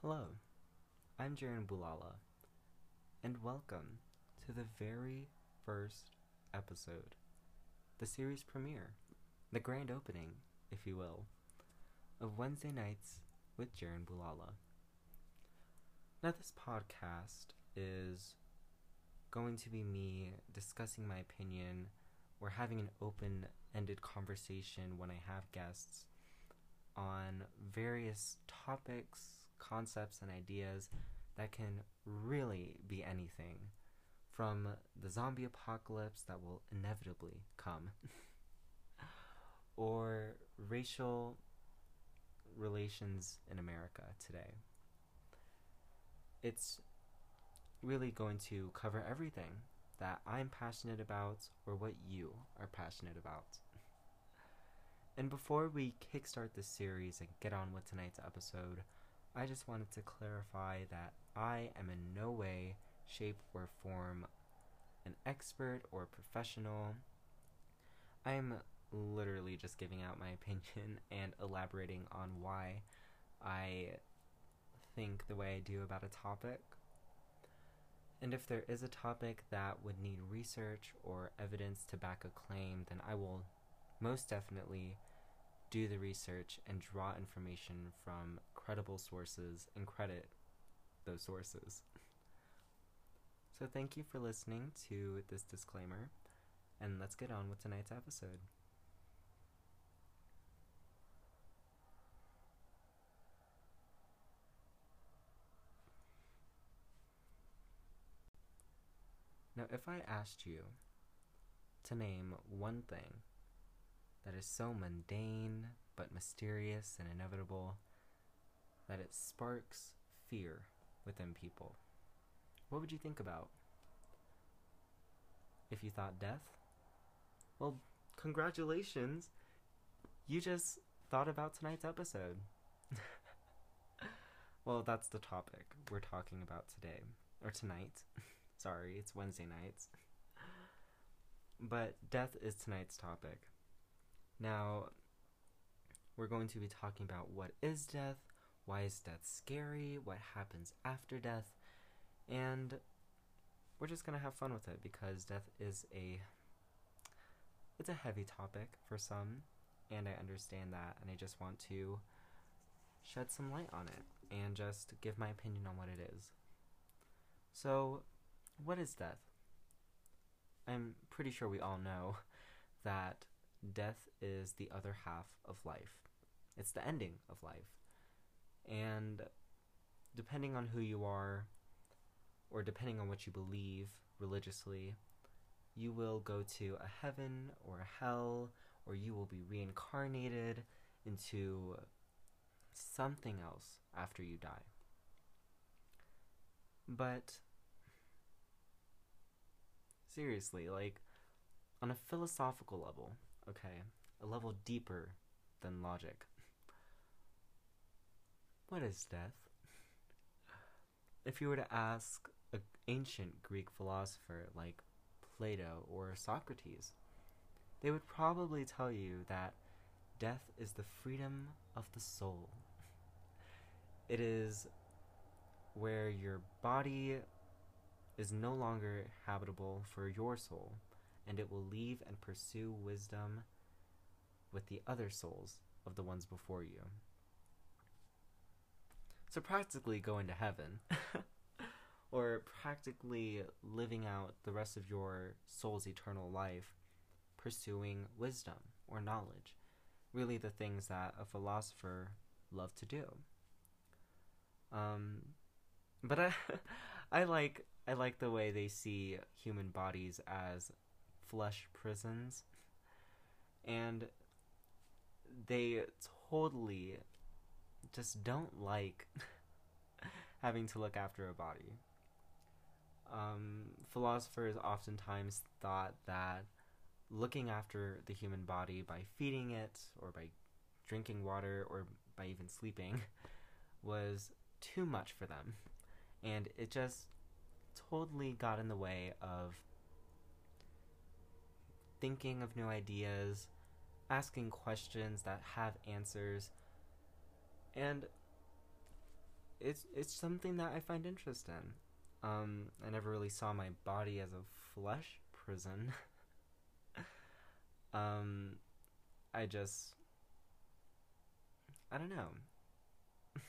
Hello, I'm Jaren Bulala, and welcome to the very first episode, the series premiere, the grand opening, if you will, of Wednesday Nights with Jaren Bulala. Now, this podcast is going to be me discussing my opinion or having an open ended conversation when I have guests on various topics, concepts, and ideas that can really be anything from the zombie apocalypse that will inevitably come, or racial relations in America today. It's really going to cover everything that I'm passionate about or what you are passionate about. And before we kickstart this series and get on with tonight's episode, I just wanted to clarify that I am in no way, shape, or form an expert or professional. I am literally just giving out my opinion and elaborating on why I think the way I do about a topic. And if there is a topic that would need research or evidence to back a claim, then I will most definitely do the research and draw information from credible sources and credit those sources. So, thank you for listening to this disclaimer, and let's get on with tonight's episode. Now, if I asked you to name one thing that is so mundane but mysterious and inevitable that it sparks fear within people, what would you think about? If you thought death? Well, congratulations! You just thought about tonight's episode. well, that's the topic we're talking about today, or tonight. Sorry, it's Wednesday nights. But death is tonight's topic. Now, we're going to be talking about what is death, why is death scary, what happens after death, and we're just going to have fun with it because death is a it's a heavy topic for some, and I understand that and I just want to shed some light on it and just give my opinion on what it is. So, what is death? I'm pretty sure we all know that death is the other half of life. It's the ending of life. And depending on who you are, or depending on what you believe religiously, you will go to a heaven or a hell, or you will be reincarnated into something else after you die. But seriously, like on a philosophical level, okay, a level deeper than logic. What is death? If you were to ask an ancient Greek philosopher like Plato or Socrates, they would probably tell you that death is the freedom of the soul. It is where your body is no longer habitable for your soul, and it will leave and pursue wisdom with the other souls of the ones before you. So, practically going to heaven, or practically living out the rest of your soul's eternal life, pursuing wisdom or knowledge. Really, the things that a philosopher loved to do. Um, but I, I like I like the way they see human bodies as flesh prisons. And they totally just don't like having to look after a body. Um, philosophers oftentimes thought that looking after the human body by feeding it, or by drinking water, or by even sleeping was too much for them. And it just totally got in the way of thinking of new ideas, asking questions that have answers, and it's it's something that I find interest in. Um, I never really saw my body as a flesh prison. um, I just I don't know.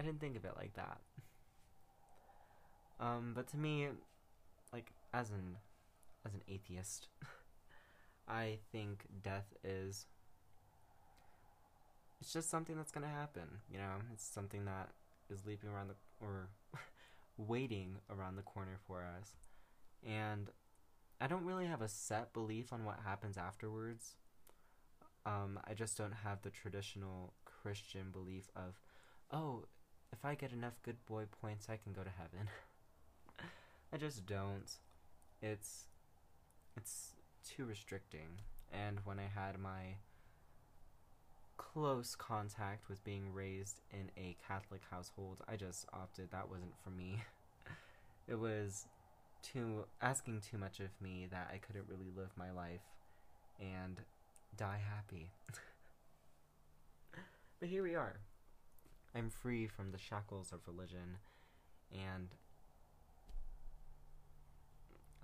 I didn't think of it like that. Um, but to me, like as an as an atheist, I think death is it's just something that's gonna happen. You know, it's something that is leaping around the or waiting around the corner for us, and I don't really have a set belief on what happens afterwards. Um, I just don't have the traditional Christian belief of, oh, if I get enough good boy points, I can go to heaven. I just don't. It's it's too restricting. And when I had my close contact with being raised in a Catholic household, I just opted that wasn't for me. it was too asking too much of me that I couldn't really live my life and die happy. but here we are. I'm free from the shackles of religion and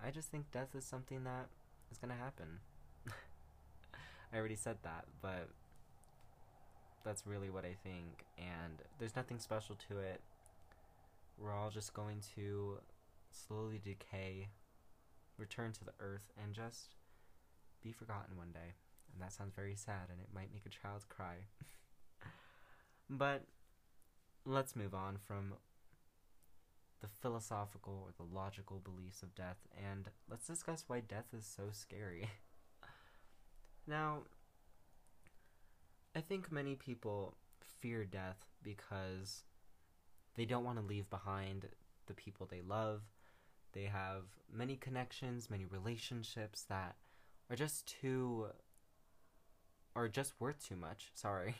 I just think death is something that is going to happen. I already said that, but that's really what I think and there's nothing special to it. We're all just going to slowly decay, return to the earth, and just be forgotten one day. And that sounds very sad, and it might make a child cry. but let's move on from the philosophical or the logical beliefs of death, and let's discuss why death is so scary. now, I think many people fear death because they don't want to leave behind the people they love, they have many connections, many relationships that are just too are just worth too much, sorry,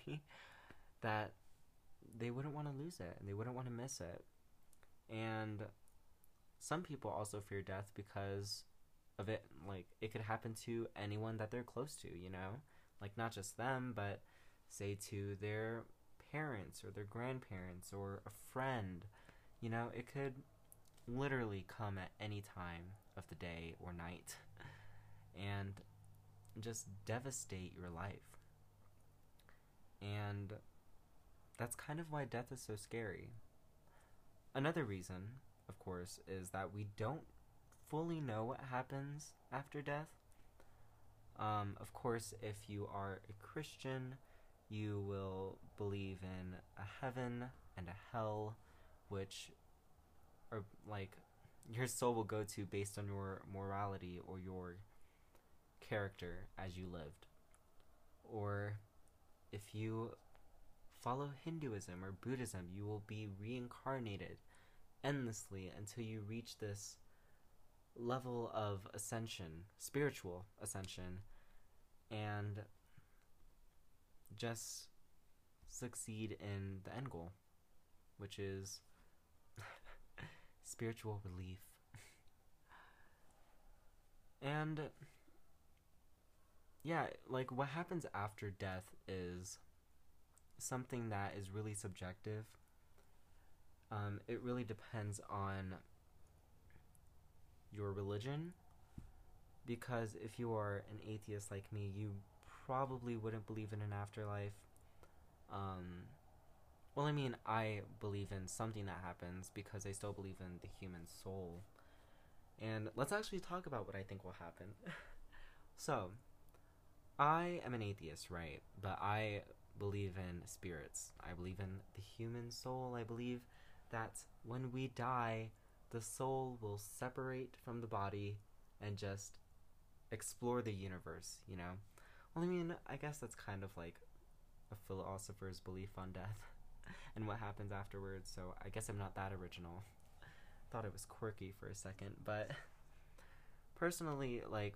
that they wouldn't want to lose it and they wouldn't want to miss it. And some people also fear death because of it like it could happen to anyone that they're close to, you know? Like not just them, but say to their parents or their grandparents or a friend. You know, it could literally come at any time of the day or night and just devastate your life. And that's kind of why death is so scary. Another reason, of course, is that we don't fully know what happens after death. Um, of course, if you are a Christian, you will believe in a heaven and a hell, which or like your soul will go to based on your morality or your character as you lived. Or if you follow Hinduism or Buddhism, you will be reincarnated endlessly until you reach this level of ascension, spiritual ascension, and just succeed in the end goal, which is spiritual relief. and yeah, like what happens after death is something that is really subjective. Um, it really depends on your religion. Because if you are an atheist like me, you probably wouldn't believe in an afterlife. Um, well, I mean, I believe in something that happens because I still believe in the human soul. And let's actually talk about what I think will happen. so, I am an atheist, right? But I believe in spirits. I believe in the human soul. I believe that when we die, the soul will separate from the body and just explore the universe, you know? Well, I mean, I guess that's kind of like a philosopher's belief on death. and what happens afterwards, so I guess I'm not that original. Thought it was quirky for a second, but personally, like,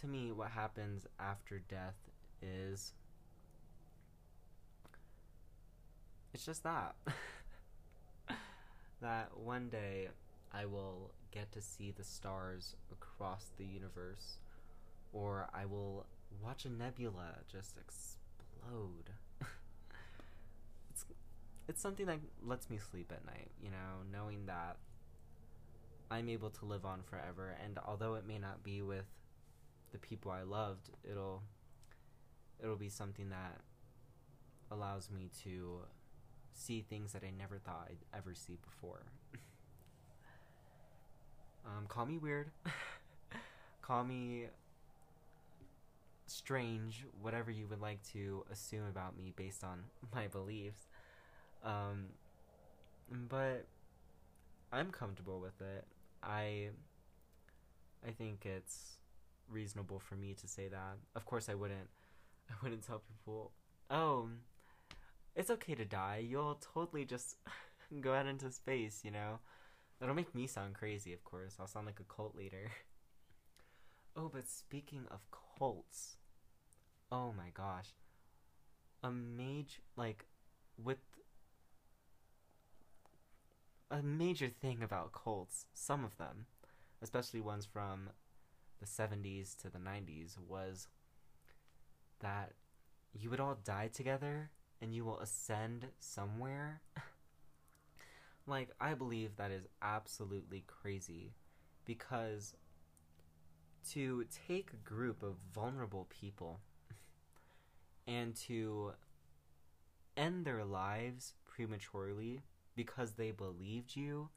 to me, what happens after death is. It's just that. that one day I will get to see the stars across the universe, or I will watch a nebula just explode it's, it's something that lets me sleep at night, you know, knowing that I'm able to live on forever and although it may not be with the people I loved, it'll it'll be something that allows me to see things that I never thought I'd ever see before. um, call me weird. call me strange, whatever you would like to assume about me based on my beliefs. Um, but I'm comfortable with it. I I think it's reasonable for me to say that. Of course, I wouldn't. I wouldn't tell people, "Oh, it's okay to die. You'll totally just go out into space." You know, that'll make me sound crazy. Of course, I'll sound like a cult leader. oh, but speaking of cults, oh my gosh, a mage like with a major thing about cults, some of them, especially ones from the 70s to the 90s, was that you would all die together and you will ascend somewhere. like, I believe that is absolutely crazy because to take a group of vulnerable people and to end their lives prematurely because they believed you,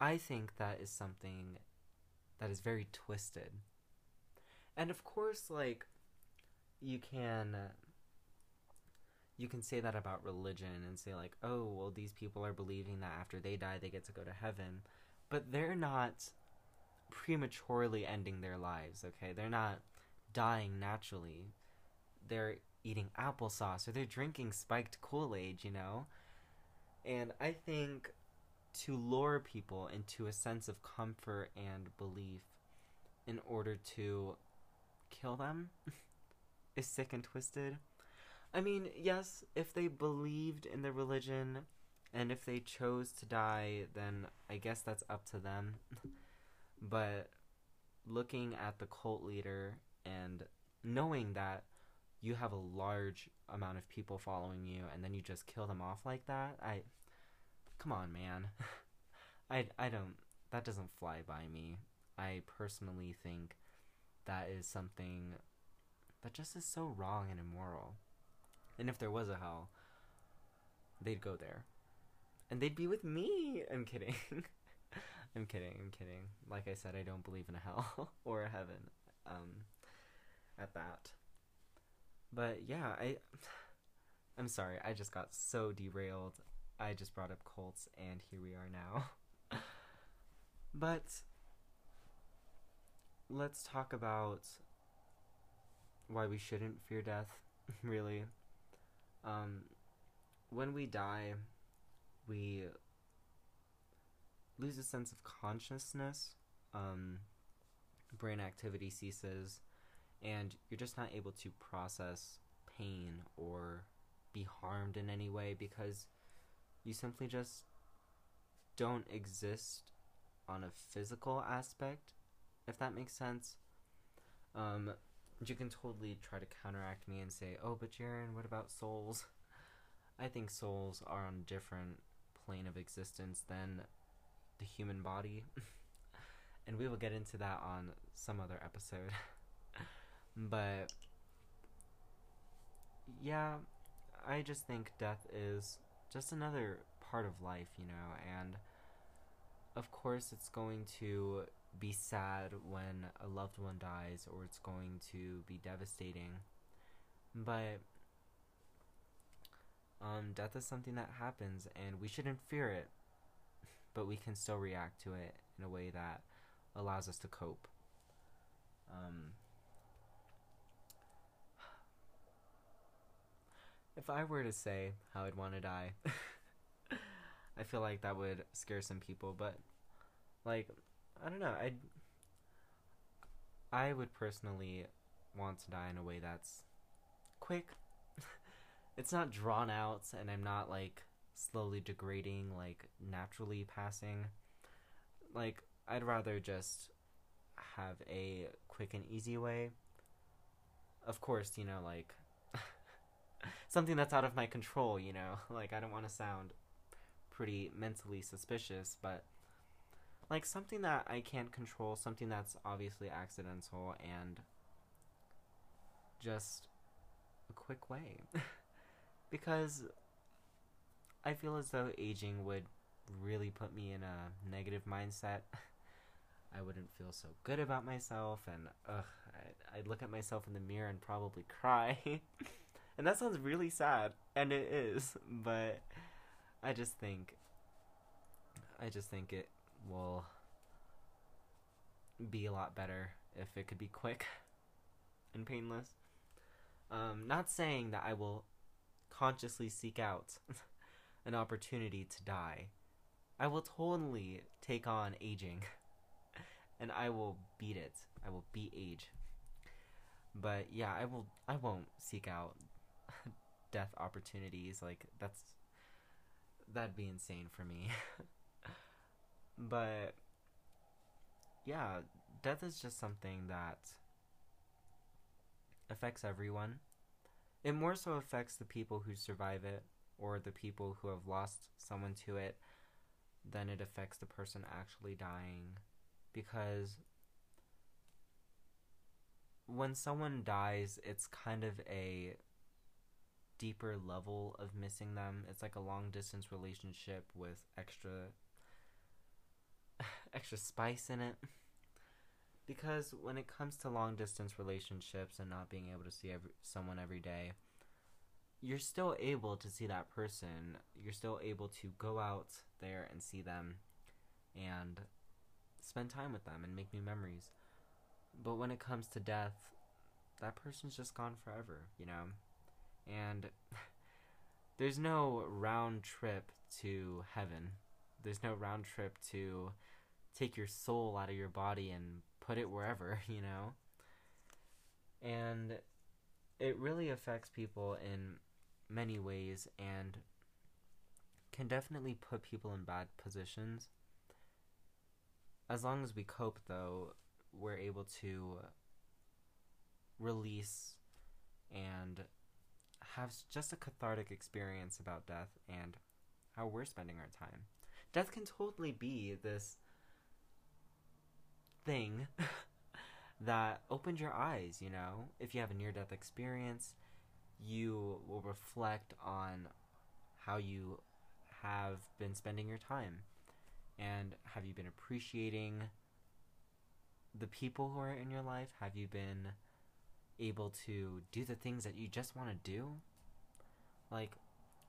I think that is something that is very twisted. And of course, like, you can. You can say that about religion and say, like, oh, well, these people are believing that after they die, they get to go to heaven. But they're not prematurely ending their lives, okay? They're not dying naturally. They're eating applesauce or they're drinking spiked Kool Aid, you know? And I think to lure people into a sense of comfort and belief in order to kill them is sick and twisted. I mean, yes, if they believed in the religion and if they chose to die, then I guess that's up to them. but looking at the cult leader and knowing that you have a large amount of people following you and then you just kill them off like that i come on man. I i don't that doesn't fly by me. I personally think that is something that just is so wrong and immoral. And if there was a hell they'd go there. And they'd be with me. I'm kidding. I'm kidding. I'm kidding. Like i said i don't believe in a hell or a heaven um at that. But yeah, I I'm sorry, I just got so derailed. I just brought up cults, and here we are now. but let's talk about why we shouldn't fear death, really. Um when we die, we lose a sense of consciousness. Um, brain activity ceases and you're just not able to process pain or be harmed in any way because you simply just don't exist on a physical aspect, if that makes sense. Um, you can totally try to counteract me and say, oh, but Jaren, what about souls? I think souls are on a different plane of existence than the human body. and we will get into that on some other episode. But yeah, I just think death is just another part of life, you know, and of course it's going to be sad when a loved one dies or it's going to be devastating. But um, death is something that happens and we shouldn't fear it, but we can still react to it in a way that allows us to cope. Um, If I were to say how I'd want to die, I feel like that would scare some people, but like I don't know, I'd I would personally want to die in a way that's quick. it's not drawn out and I'm not like slowly degrading like naturally passing. Like I'd rather just have a quick and easy way. Of course, you know, like something that's out of my control, you know? Like I don't want to sound pretty mentally suspicious, but like something that I can't control, something that's obviously accidental and just a quick way. because I feel as though aging would really put me in a negative mindset. I wouldn't feel so good about myself, and ugh, I'd, I'd look at myself in the mirror and probably cry. And that sounds really sad, and it is, but I just think, I just think it will be a lot better if it could be quick and painless. Um, not saying that I will consciously seek out an opportunity to die. I will totally take on aging and I will beat it. I will beat age. But yeah, I will I won't seek out death opportunities like that's that'd be insane for me. but yeah, death is just something that affects everyone. It more so affects the people who survive it or the people who have lost someone to it than it affects the person actually dying. Because when someone dies, it's kind of a deeper level of missing them. It's like a long distance relationship with extra extra spice in it. Because when it comes to long distance relationships and not being able to see every, someone every day, you're still able to see that person. You're still able to go out there and see them and spend time with them and make new memories. But when it comes to death, that person's just gone forever, you know? And there's no round trip to heaven. There's no round trip to take your soul out of your body and put it wherever, you know? And it really affects people in many ways and can definitely put people in bad positions. As long as we cope, though, we're able to release and have just a cathartic experience about death and how we're spending our time. Death can totally be this thing that opened your eyes, you know? If you have a near death experience, you will reflect on how you have been spending your time and have you been appreciating the people who are in your life? Have you been able to do the things that you just want to do? Like,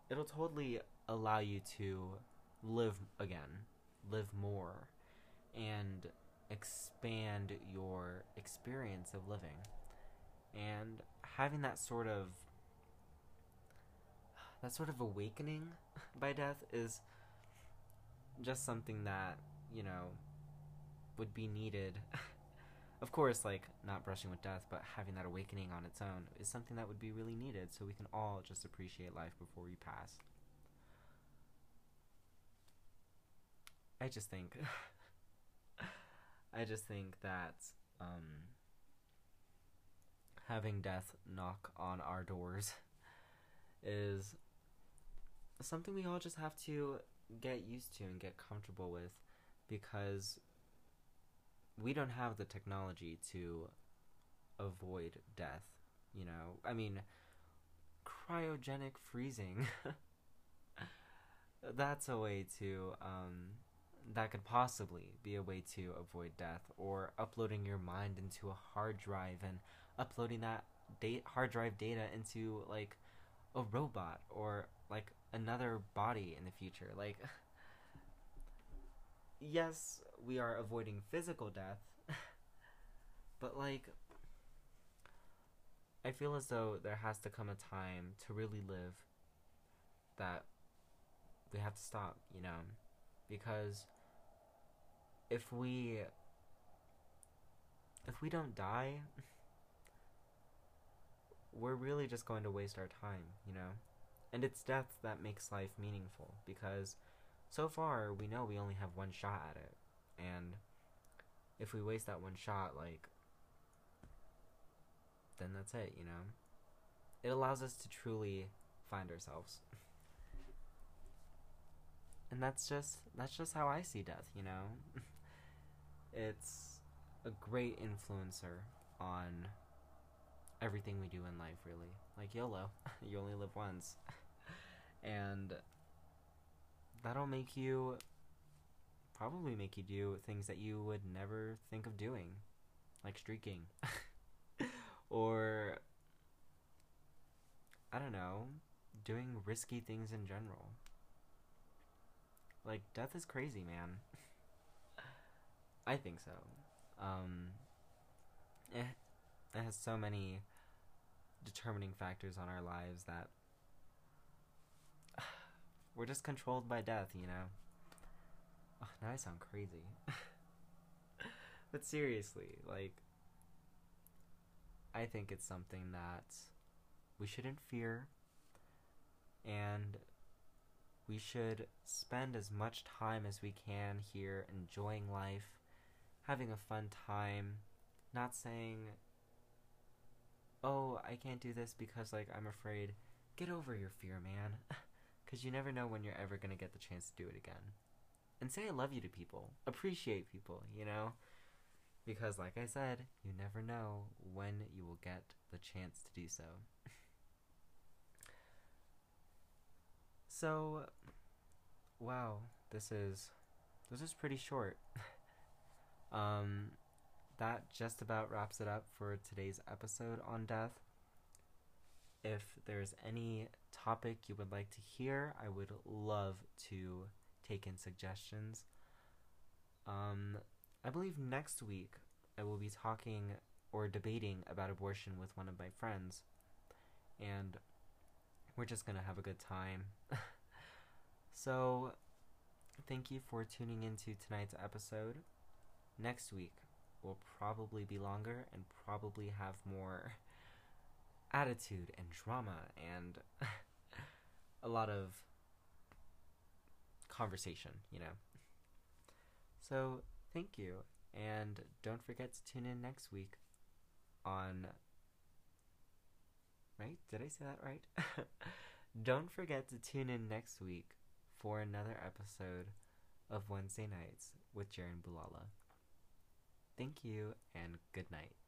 it'll totally allow you to live again, live more, and expand your experience of living. And having that sort of that sort of awakening by death is just something that, you know, would be needed. of course, like, not brushing with death, but having that awakening on its own is something that would be really needed so we can all just appreciate life before we pass. I just think. I just think that um, having death knock on our doors is something we all just have to get used to and get comfortable with because we don't have the technology to avoid death, you know? I mean, cryogenic freezing. That's a way to, um, that could possibly be a way to avoid death, or uploading your mind into a hard drive and uploading that date hard drive data into like a robot or like another body in the future. Like, yes, we are avoiding physical death, but like, I feel as though there has to come a time to really live that we have to stop, you know, because if we if we don't die we're really just going to waste our time, you know? And it's death that makes life meaningful because so far we know we only have one shot at it. And if we waste that one shot, like, then that's it, you know? it allows us to truly find ourselves. And that's just that's just how I see death, you know. it's a great influencer on everything we do in life, really. Like YOLO, you only live once. and that'll make you probably make you do things that you would never think of doing, like streaking. or I don't know, doing risky things in general. Like death is crazy, man. I think so. Um it, it has so many determining factors on our lives that we're just controlled by death, you know. Oh, now I sound crazy. but seriously, like I think it's something that we shouldn't fear and we should spend as much time as we can here enjoying life, having a fun time, not saying, oh, I can't do this because, like, I'm afraid. Get over your fear, man. Because you never know when you're ever going to get the chance to do it again. And say I love you to people. Appreciate people, you know? Because, like I said, you never know when you will get the chance to do so. so, wow, this is this is pretty short. um, that just about wraps it up for today's episode on death. If there's any topic you would like to hear, I would love to take in suggestions. Um, I believe next week I will be talking or debating about abortion with one of my friends. And we're just to have a good time. so, thank you for tuning into tonight's episode. Next week will probably be longer and probably have more attitude and drama and a lot of conversation, you know. So, thank you. And don't forget to tune in next week on. Right? Did I say that right? don't forget to tune in next week for another episode of Wednesday Nights with Jaren Bulala. Thank you and good night.